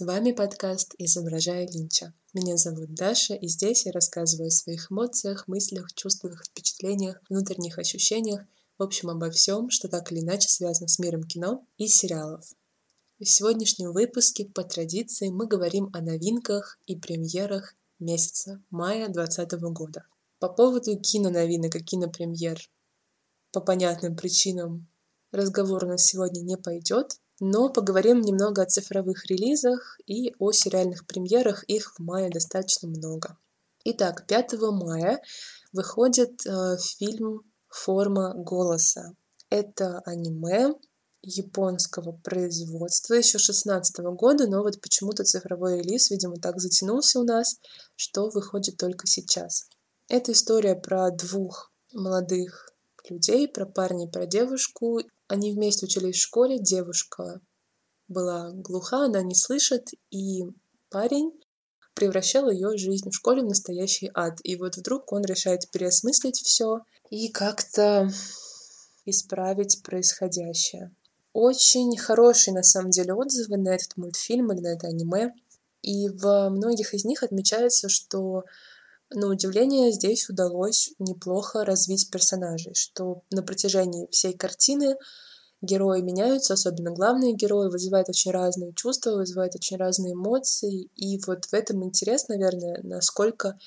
С вами подкаст «Изображая Линча». Меня зовут Даша, и здесь я рассказываю о своих эмоциях, мыслях, чувствах, впечатлениях, внутренних ощущениях, в общем, обо всем, что так или иначе связано с миром кино и сериалов. В сегодняшнем выпуске, по традиции, мы говорим о новинках и премьерах месяца мая 2020 года. По поводу киноновинок и кинопремьер по понятным причинам разговор у нас сегодня не пойдет, но поговорим немного о цифровых релизах и о сериальных премьерах. Их в мае достаточно много. Итак, 5 мая выходит э, фильм «Форма голоса». Это аниме японского производства еще 16 года, но вот почему-то цифровой релиз, видимо, так затянулся у нас, что выходит только сейчас. Это история про двух молодых людей, про парня и про девушку. Они вместе учились в школе, девушка была глуха, она не слышит, и парень превращал ее жизнь в школе в настоящий ад. И вот вдруг он решает переосмыслить все и как-то исправить происходящее. Очень хорошие, на самом деле, отзывы на этот мультфильм или на это аниме. И в многих из них отмечается, что на удивление здесь удалось неплохо развить персонажей, что на протяжении всей картины герои меняются, особенно главные герои, вызывают очень разные чувства, вызывают очень разные эмоции. И вот в этом интерес, наверное, насколько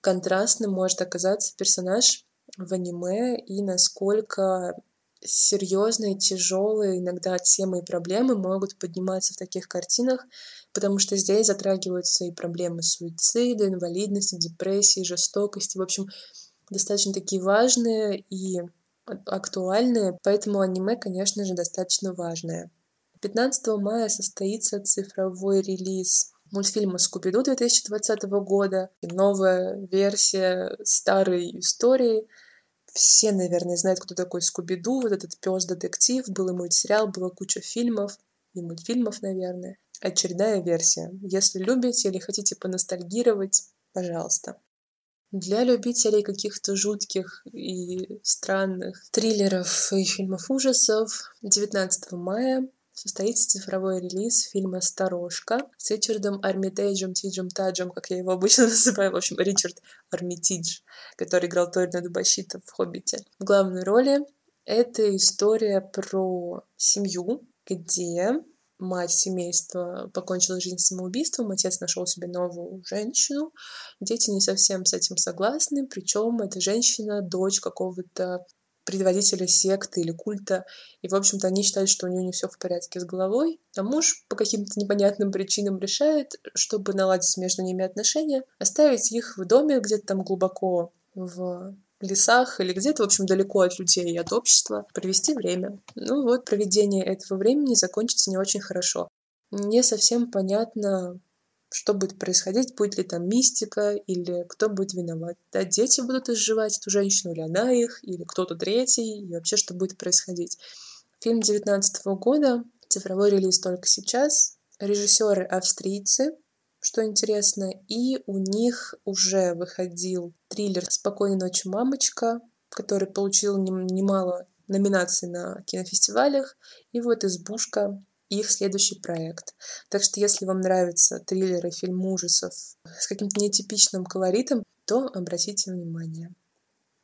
контрастным может оказаться персонаж в аниме и насколько серьезные, тяжелые иногда темы и проблемы могут подниматься в таких картинах, потому что здесь затрагиваются и проблемы суицида, инвалидности, депрессии, жестокости. В общем, достаточно такие важные и актуальные, поэтому аниме, конечно же, достаточно важное. 15 мая состоится цифровой релиз мультфильма «Скуби-Ду» 2020 года, новая версия старой истории. Все, наверное, знают, кто такой Скуби-Ду, вот этот пес-детектив, был и мультсериал, была куча фильмов и мультфильмов, наверное. Очередная версия. Если любите или хотите поностальгировать, пожалуйста. Для любителей каких-то жутких и странных триллеров и фильмов ужасов 19 мая состоится цифровой релиз фильма «Сторожка» с Ричардом Армитейджем, Тиджем Таджем, как я его обычно называю, в общем, Ричард Армитидж, который играл Торина Дубащита в «Хоббите». В главной роли это история про семью, где мать семейства покончила жизнь самоубийством, отец нашел себе новую женщину. Дети не совсем с этим согласны, причем эта женщина дочь какого-то предводителя секты или культа. И, в общем-то, они считают, что у нее не все в порядке с головой. А муж по каким-то непонятным причинам решает, чтобы наладить между ними отношения, оставить их в доме где-то там глубоко в лесах или где-то, в общем, далеко от людей и от общества, провести время. Ну вот, проведение этого времени закончится не очень хорошо. Не совсем понятно, что будет происходить, будет ли там мистика, или кто будет виноват. Да, дети будут изживать эту женщину, или она их, или кто-то третий, и вообще что будет происходить. Фильм 19 года, цифровой релиз только сейчас. Режиссеры австрийцы, что интересно, и у них уже выходил триллер «Спокойной ночи, мамочка», который получил немало номинаций на кинофестивалях, и вот «Избушка», их следующий проект. Так что если вам нравятся триллеры, фильм ужасов с каким-то нетипичным колоритом, то обратите внимание.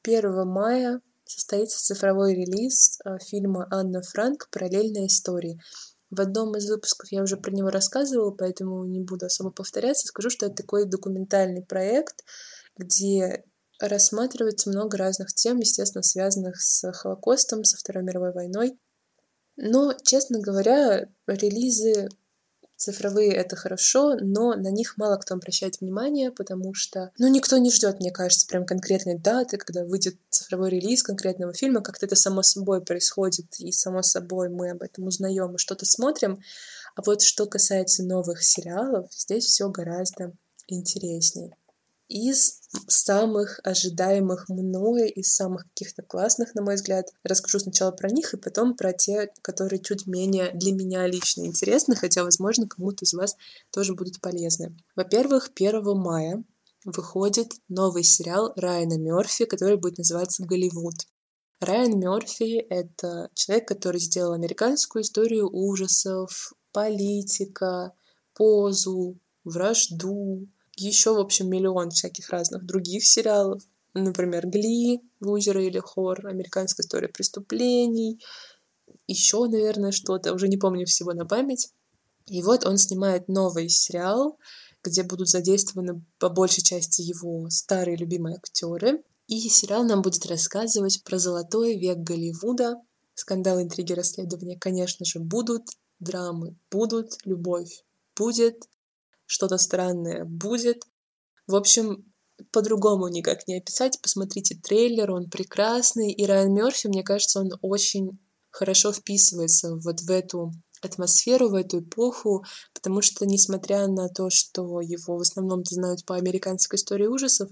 1 мая состоится цифровой релиз э, фильма Анна Франк «Параллельные истории». В одном из выпусков я уже про него рассказывала, поэтому не буду особо повторяться. Скажу, что это такой документальный проект, где рассматривается много разных тем, естественно, связанных с Холокостом, со Второй мировой войной. Но, честно говоря, релизы цифровые — это хорошо, но на них мало кто обращает внимание, потому что, ну, никто не ждет, мне кажется, прям конкретной даты, когда выйдет цифровой релиз конкретного фильма, как-то это само собой происходит, и само собой мы об этом узнаем и что-то смотрим. А вот что касается новых сериалов, здесь все гораздо интереснее из самых ожидаемых мной, из самых каких-то классных, на мой взгляд. Расскажу сначала про них, и потом про те, которые чуть менее для меня лично интересны, хотя, возможно, кому-то из вас тоже будут полезны. Во-первых, 1 мая выходит новый сериал Райана Мерфи, который будет называться «Голливуд». Райан Мерфи — это человек, который сделал американскую историю ужасов, политика, позу, вражду, еще, в общем, миллион всяких разных других сериалов. Например, Гли, Лузеры или Хор, Американская история преступлений, еще, наверное, что-то, уже не помню всего на память. И вот он снимает новый сериал, где будут задействованы по большей части его старые любимые актеры. И сериал нам будет рассказывать про золотой век Голливуда. Скандалы, интриги, расследования, конечно же, будут. Драмы будут. Любовь будет. Что-то странное будет. В общем, по-другому никак не описать. Посмотрите трейлер, он прекрасный. И Райан Мерфи, мне кажется, он очень хорошо вписывается вот в эту атмосферу, в эту эпоху, потому что, несмотря на то, что его в основном знают по американской истории ужасов,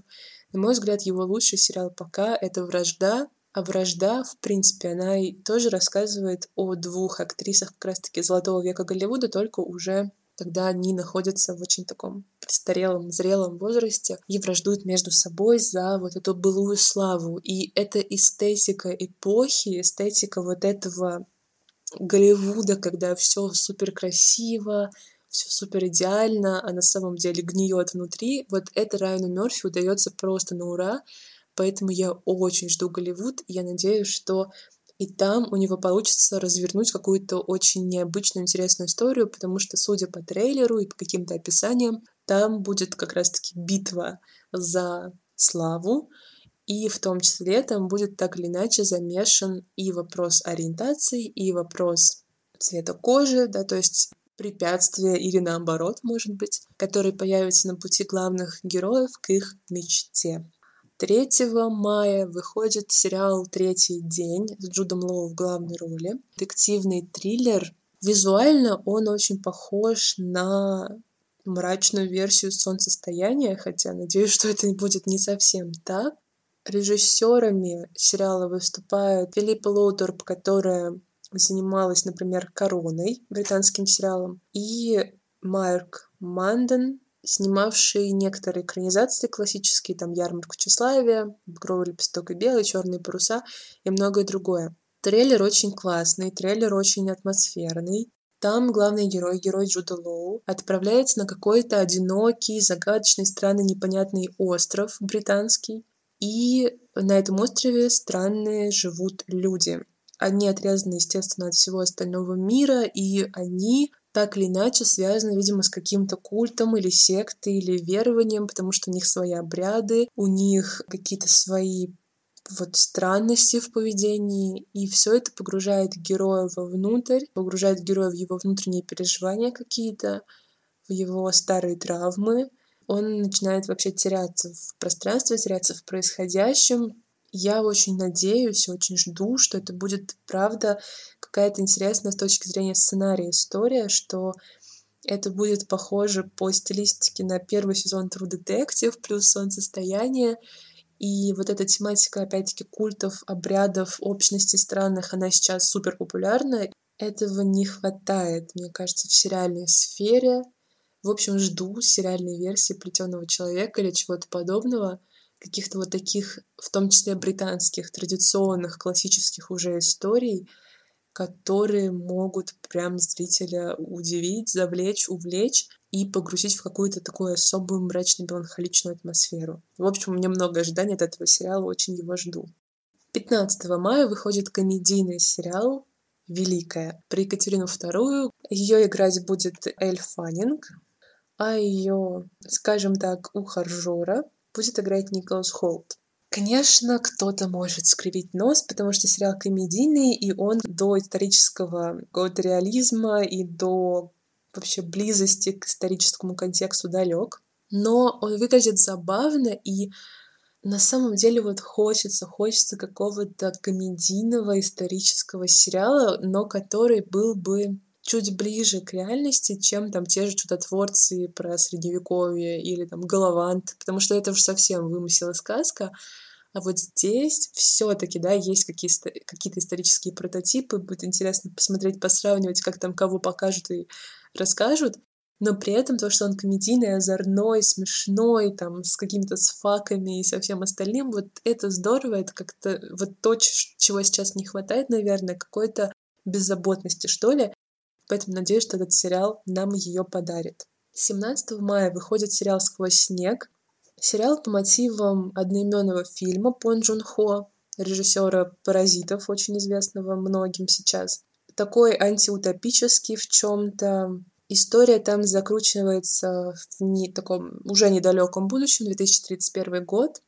на мой взгляд, его лучший сериал пока — это «Вражда», а «Вражда», в принципе, она и тоже рассказывает о двух актрисах как раз-таки «Золотого века Голливуда», только уже когда они находятся в очень таком престарелом, зрелом возрасте и враждуют между собой за вот эту былую славу. И эта эстетика эпохи, эстетика вот этого Голливуда, когда все супер красиво, все супер идеально, а на самом деле гниет внутри, вот это Райану Мерфи удается просто на ура, поэтому я очень жду Голливуд, и я надеюсь, что и там у него получится развернуть какую-то очень необычную, интересную историю, потому что, судя по трейлеру и по каким-то описаниям, там будет как раз-таки битва за славу, и в том числе там будет так или иначе замешан и вопрос ориентации, и вопрос цвета кожи, да, то есть препятствия или наоборот, может быть, которые появятся на пути главных героев к их мечте. 3 мая выходит сериал «Третий день» с Джудом Лоу в главной роли. Детективный триллер. Визуально он очень похож на мрачную версию «Солнцестояния», хотя надеюсь, что это будет не совсем так. Режиссерами сериала выступают Филиппа Лоуторп, которая занималась, например, «Короной», британским сериалом, и Марк Манден, снимавший некоторые экранизации классические, там «Ярмарку тщеславия», «Багровый лепесток и белый», «Черные паруса» и многое другое. Трейлер очень классный, трейлер очень атмосферный. Там главный герой, герой Джуда Лоу, отправляется на какой-то одинокий, загадочный, странный, непонятный остров британский. И на этом острове странные живут люди. Они отрезаны, естественно, от всего остального мира, и они так или иначе связаны, видимо, с каким-то культом или сектой или верованием, потому что у них свои обряды, у них какие-то свои вот странности в поведении, и все это погружает героя вовнутрь, погружает героя в его внутренние переживания какие-то, в его старые травмы. Он начинает вообще теряться в пространстве, теряться в происходящем. Я очень надеюсь, очень жду, что это будет правда какая-то интересная с точки зрения сценария история, что это будет похоже по стилистике на первый сезон True Detective плюс Солнцестояние. И вот эта тематика, опять-таки, культов, обрядов, общностей странных, она сейчас супер популярна. Этого не хватает, мне кажется, в сериальной сфере. В общем, жду сериальной версии «Плетеного человека» или чего-то подобного. Каких-то вот таких, в том числе британских, традиционных, классических уже историй — которые могут прям зрителя удивить, завлечь, увлечь и погрузить в какую-то такую особую мрачно-меланхоличную атмосферу. В общем, у меня много ожиданий от этого сериала, очень его жду. 15 мая выходит комедийный сериал «Великая» про Екатерину II. Ее играть будет Эль Фаннинг, а ее, скажем так, ухажера будет играть Николас Холт. Конечно, кто-то может скривить нос, потому что сериал комедийный, и он до исторического какого-то реализма и до вообще близости к историческому контексту далек. Но он выглядит забавно, и на самом деле вот хочется, хочется какого-то комедийного исторического сериала, но который был бы чуть ближе к реальности, чем там те же чудотворцы про средневековье или там Головант, потому что это уже совсем вымысел и сказка. А вот здесь все-таки, да, есть какие-то какие исторические прототипы, будет интересно посмотреть, посравнивать, как там кого покажут и расскажут, но при этом то, что он комедийный, озорной, смешной, там, с какими-то с факами и со всем остальным, вот это здорово, это как-то вот то, чего сейчас не хватает, наверное, какой-то беззаботности, что ли. Поэтому надеюсь, что этот сериал нам ее подарит. 17 мая выходит сериал «Сквозь снег». Сериал по мотивам одноименного фильма Пон Джун Хо, режиссера «Паразитов», очень известного многим сейчас. Такой антиутопический в чем-то. История там закручивается в не таком уже недалеком будущем, 2031 год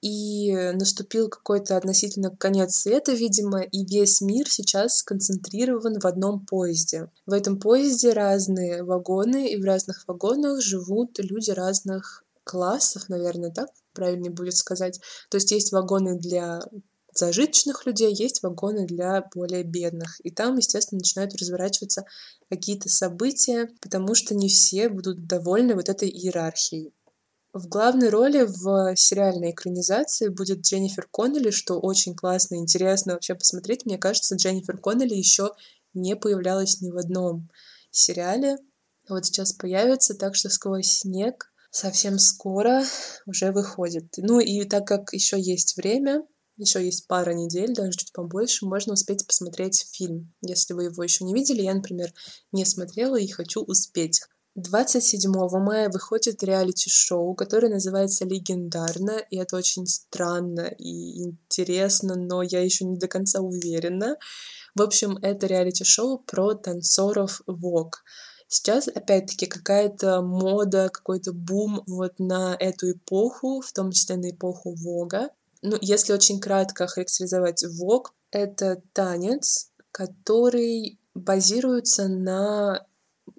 и наступил какой-то относительно конец света, видимо, и весь мир сейчас сконцентрирован в одном поезде. В этом поезде разные вагоны, и в разных вагонах живут люди разных классов, наверное, так правильнее будет сказать. То есть есть вагоны для зажиточных людей, есть вагоны для более бедных. И там, естественно, начинают разворачиваться какие-то события, потому что не все будут довольны вот этой иерархией. В главной роли в сериальной экранизации будет Дженнифер Коннелли, что очень классно интересно вообще посмотреть. Мне кажется, Дженнифер Коннелли еще не появлялась ни в одном сериале. Вот сейчас появится, так что сквозь снег совсем скоро уже выходит. Ну и так как еще есть время, еще есть пара недель, даже чуть побольше, можно успеть посмотреть фильм. Если вы его еще не видели, я, например, не смотрела и хочу успеть. 27 мая выходит реалити-шоу, которое называется «Легендарно», и это очень странно и интересно, но я еще не до конца уверена. В общем, это реалити-шоу про танцоров ВОК. Сейчас, опять-таки, какая-то мода, какой-то бум вот на эту эпоху, в том числе на эпоху Вога. Ну, если очень кратко характеризовать ВОК, это танец, который базируется на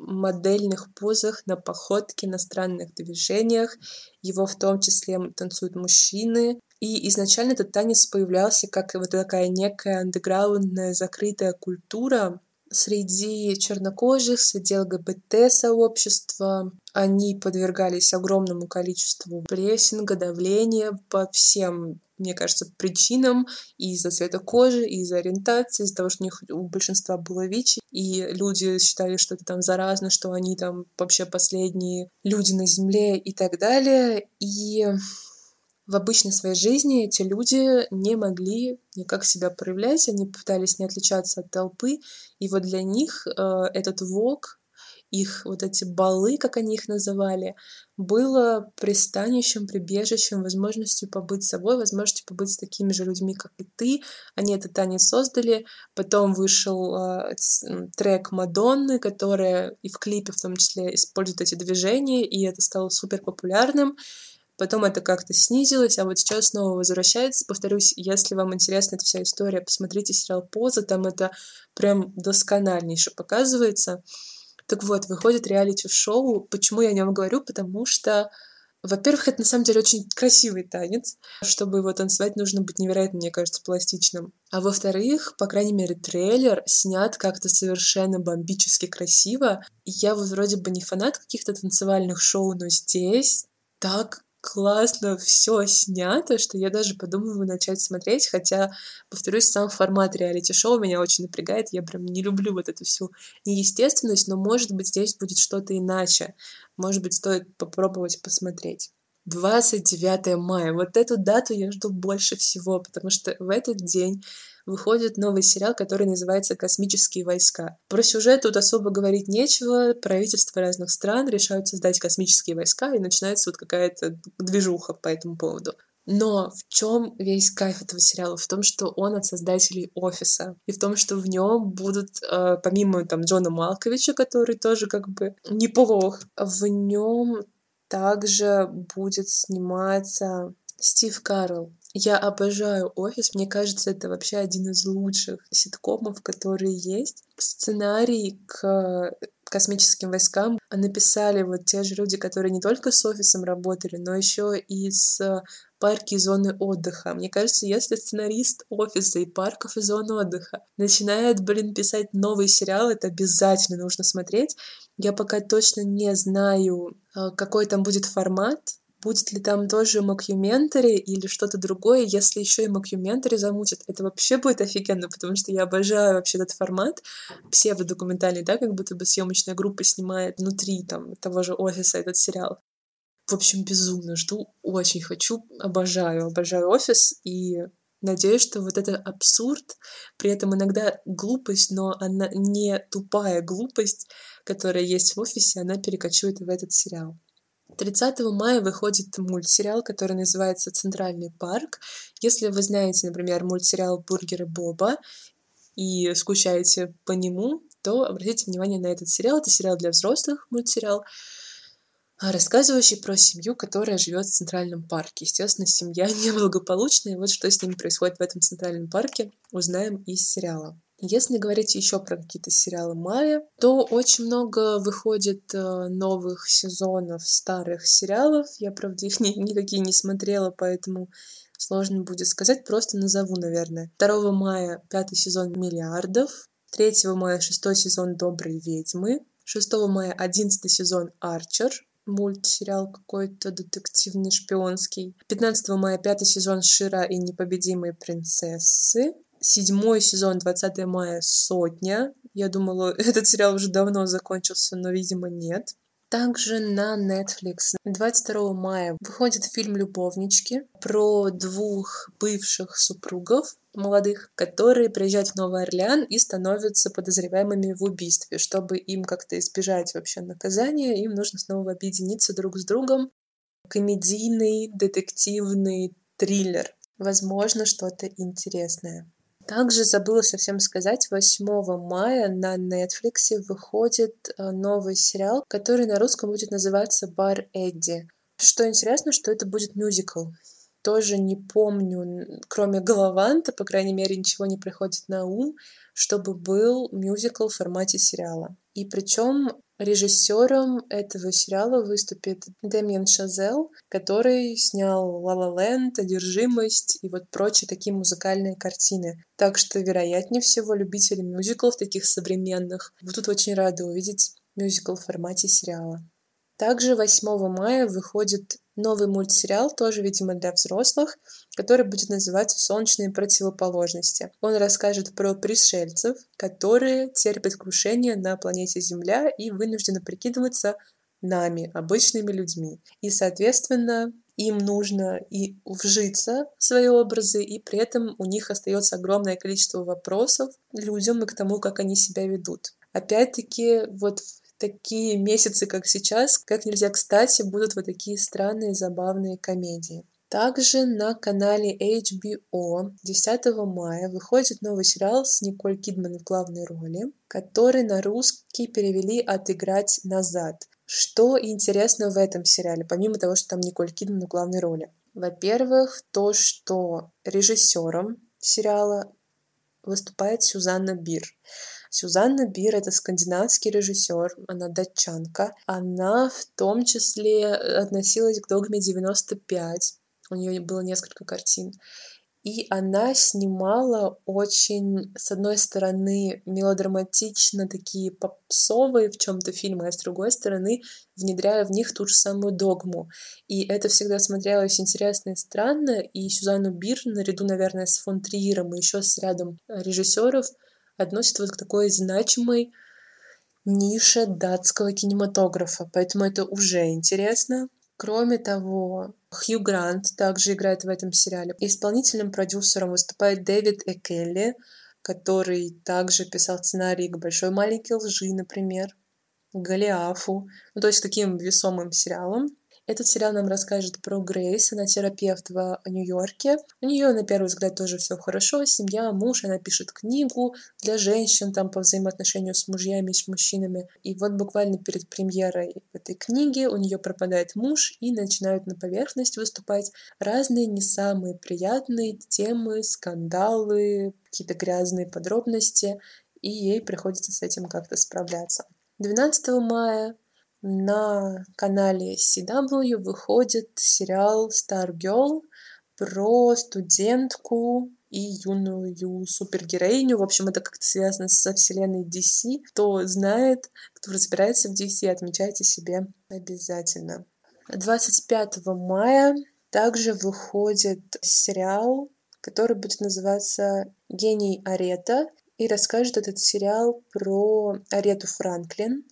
модельных позах, на походке, на странных движениях. Его в том числе танцуют мужчины. И изначально этот танец появлялся как вот такая некая андеграундная закрытая культура, среди чернокожих, среди ЛГБТ-сообщества. Они подвергались огромному количеству прессинга, давления по всем мне кажется, причинам из-за цвета кожи, из-за ориентации, из-за того, что у них у большинства было ВИЧ, и люди считали, что это там заразно, что они там вообще последние люди на Земле и так далее. И в обычной своей жизни эти люди не могли никак себя проявлять, они пытались не отличаться от толпы, и вот для них э, этот ВОК их вот эти балы, как они их называли, было пристанищем, прибежищем, возможностью побыть собой, возможностью побыть с такими же людьми, как и ты. Они этот танец создали. Потом вышел э, трек Мадонны, которая и в клипе в том числе использует эти движения, и это стало супер популярным. Потом это как-то снизилось, а вот сейчас снова возвращается. Повторюсь, если вам интересна эта вся история, посмотрите сериал «Поза», там это прям доскональнейше показывается. Так вот, выходит реалити-шоу. Почему я о нем говорю? Потому что во-первых, это на самом деле очень красивый танец. Чтобы его танцевать, нужно быть невероятно, мне кажется, пластичным. А во-вторых, по крайней мере, трейлер снят как-то совершенно бомбически красиво. Я вот вроде бы не фанат каких-то танцевальных шоу, но здесь так классно все снято, что я даже подумываю начать смотреть, хотя, повторюсь, сам формат реалити-шоу меня очень напрягает, я прям не люблю вот эту всю неестественность, но, может быть, здесь будет что-то иначе, может быть, стоит попробовать посмотреть. 29 мая. Вот эту дату я жду больше всего, потому что в этот день выходит новый сериал, который называется «Космические войска». Про сюжет тут особо говорить нечего. Правительства разных стран решают создать космические войска, и начинается вот какая-то движуха по этому поводу. Но в чем весь кайф этого сериала? В том, что он от создателей офиса. И в том, что в нем будут, э, помимо там Джона Малковича, который тоже как бы неплох, в нем также будет сниматься Стив Карл. Я обожаю «Офис». Мне кажется, это вообще один из лучших ситкомов, которые есть. Сценарий к космическим войскам написали вот те же люди, которые не только с офисом работали, но еще и с парки и зоны отдыха. Мне кажется, если сценарист офиса и парков и зон отдыха начинает, блин, писать новый сериал, это обязательно нужно смотреть. Я пока точно не знаю, а, какой там будет формат, будет ли там тоже мокьюментари или что-то другое, если еще и мокьюментари замутят. Это вообще будет офигенно, потому что я обожаю вообще этот формат псевдодокументальный, да, как будто бы съемочная группа снимает внутри там того же офиса этот сериал. В общем, безумно жду, очень хочу, обожаю, обожаю офис и Надеюсь, что вот это абсурд, при этом иногда глупость, но она не тупая глупость, которая есть в офисе, она перекочует в этот сериал. 30 мая выходит мультсериал, который называется «Центральный парк». Если вы знаете, например, мультсериал «Бургеры Боба» и скучаете по нему, то обратите внимание на этот сериал. Это сериал для взрослых, мультсериал, рассказывающий про семью, которая живет в Центральном парке. Естественно, семья неблагополучная, и вот что с ними происходит в этом Центральном парке, узнаем из сериала. Если говорить еще про какие-то сериалы мая, то очень много выходит э, новых сезонов старых сериалов. Я, правда, их ни, никакие не смотрела, поэтому сложно будет сказать. Просто назову, наверное. 2 мая пятый сезон «Миллиардов», 3 мая шестой сезон «Добрые ведьмы», 6 мая одиннадцатый сезон «Арчер», мультсериал какой-то детективный шпионский. 15 мая пятый сезон Шира и непобедимые принцессы седьмой сезон, 20 мая, «Сотня». Я думала, этот сериал уже давно закончился, но, видимо, нет. Также на Netflix 22 мая выходит фильм «Любовнички» про двух бывших супругов молодых, которые приезжают в Новый Орлеан и становятся подозреваемыми в убийстве. Чтобы им как-то избежать вообще наказания, им нужно снова объединиться друг с другом. Комедийный, детективный триллер. Возможно, что-то интересное. Также забыла совсем сказать, 8 мая на Netflix выходит э, новый сериал, который на русском будет называться «Бар Эдди». Что интересно, что это будет мюзикл. Тоже не помню, кроме Галаванта, по крайней мере, ничего не приходит на ум, чтобы был мюзикл в формате сериала. И причем Режиссером этого сериала выступит Дэмиан Шазел, который снял «Ла Ла Ленд», «Одержимость» и вот прочие такие музыкальные картины. Так что, вероятнее всего, любители мюзиклов таких современных будут очень рады увидеть мюзикл в формате сериала. Также 8 мая выходит новый мультсериал, тоже, видимо, для взрослых, который будет называться «Солнечные противоположности». Он расскажет про пришельцев, которые терпят крушение на планете Земля и вынуждены прикидываться нами, обычными людьми. И, соответственно, им нужно и вжиться в свои образы, и при этом у них остается огромное количество вопросов людям и к тому, как они себя ведут. Опять-таки, вот такие месяцы, как сейчас, как нельзя кстати, будут вот такие странные забавные комедии. Также на канале HBO 10 мая выходит новый сериал с Николь Кидман в главной роли, который на русский перевели «Отыграть назад». Что интересно в этом сериале, помимо того, что там Николь Кидман в главной роли? Во-первых, то, что режиссером сериала выступает Сюзанна Бир. Сюзанна Бир — это скандинавский режиссер, она датчанка. Она в том числе относилась к «Догме 95», у нее было несколько картин. И она снимала очень, с одной стороны, мелодраматично такие попсовые в чем-то фильмы, а с другой стороны, внедряя в них ту же самую догму. И это всегда смотрелось интересно и странно, и Сюзанну Бир, наряду, наверное, с фон Триером и еще с рядом режиссеров, относят вот к такой значимой нише датского кинематографа. Поэтому это уже интересно. Кроме того, Хью Грант также играет в этом сериале. Исполнительным продюсером выступает Дэвид Экелли, который также писал сценарий к «Большой маленькой лжи», например, Голиафу, ну, то есть таким весомым сериалом. Этот сериал нам расскажет про Грейс, она терапевт в Нью-Йорке. У нее, на первый взгляд, тоже все хорошо, семья, муж, она пишет книгу для женщин, там, по взаимоотношению с мужьями и с мужчинами. И вот буквально перед премьерой этой книги у нее пропадает муж, и начинают на поверхность выступать разные не самые приятные темы, скандалы, какие-то грязные подробности, и ей приходится с этим как-то справляться. 12 мая на канале CW выходит сериал Stargirl про студентку и юную супергероиню. В общем, это как-то связано со вселенной DC. Кто знает, кто разбирается в DC, отмечайте себе обязательно. 25 мая также выходит сериал, который будет называться «Гений Арета», и расскажет этот сериал про Арету Франклин,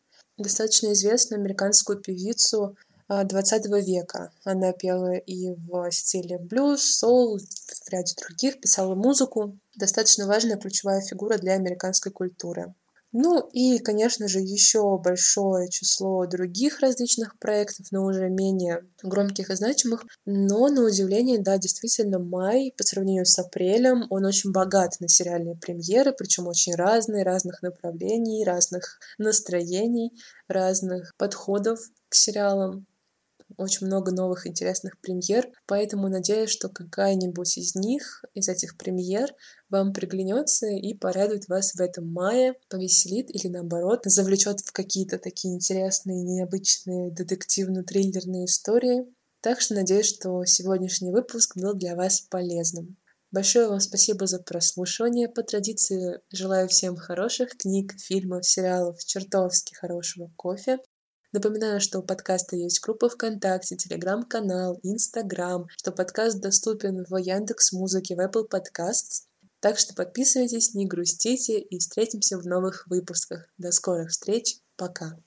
достаточно известную американскую певицу, 20 века. Она пела и в стиле блюз, соул, в ряде других, писала музыку. Достаточно важная ключевая фигура для американской культуры. Ну и, конечно же, еще большое число других различных проектов, но уже менее громких и значимых. Но, на удивление, да, действительно, май по сравнению с апрелем, он очень богат на сериальные премьеры, причем очень разные, разных направлений, разных настроений, разных подходов к сериалам очень много новых интересных премьер, поэтому надеюсь, что какая-нибудь из них, из этих премьер, вам приглянется и порадует вас в этом мае, повеселит или наоборот завлечет в какие-то такие интересные, необычные детективно-триллерные истории. Так что надеюсь, что сегодняшний выпуск был для вас полезным. Большое вам спасибо за прослушивание. По традиции желаю всем хороших книг, фильмов, сериалов, чертовски хорошего кофе. Напоминаю, что у подкаста есть группа ВКонтакте, Телеграм-канал, Инстаграм, что подкаст доступен в Яндекс Музыке, в Apple Podcasts. Так что подписывайтесь, не грустите и встретимся в новых выпусках. До скорых встреч. Пока.